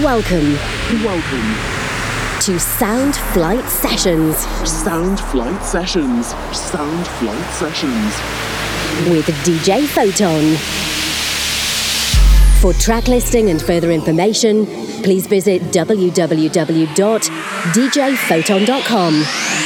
Welcome Welcome. to Sound Flight Sessions Sound Flight Sessions. Sound Flight Sessions. with DJ Photon. For track listing and further information, please visit www.djphoton.com.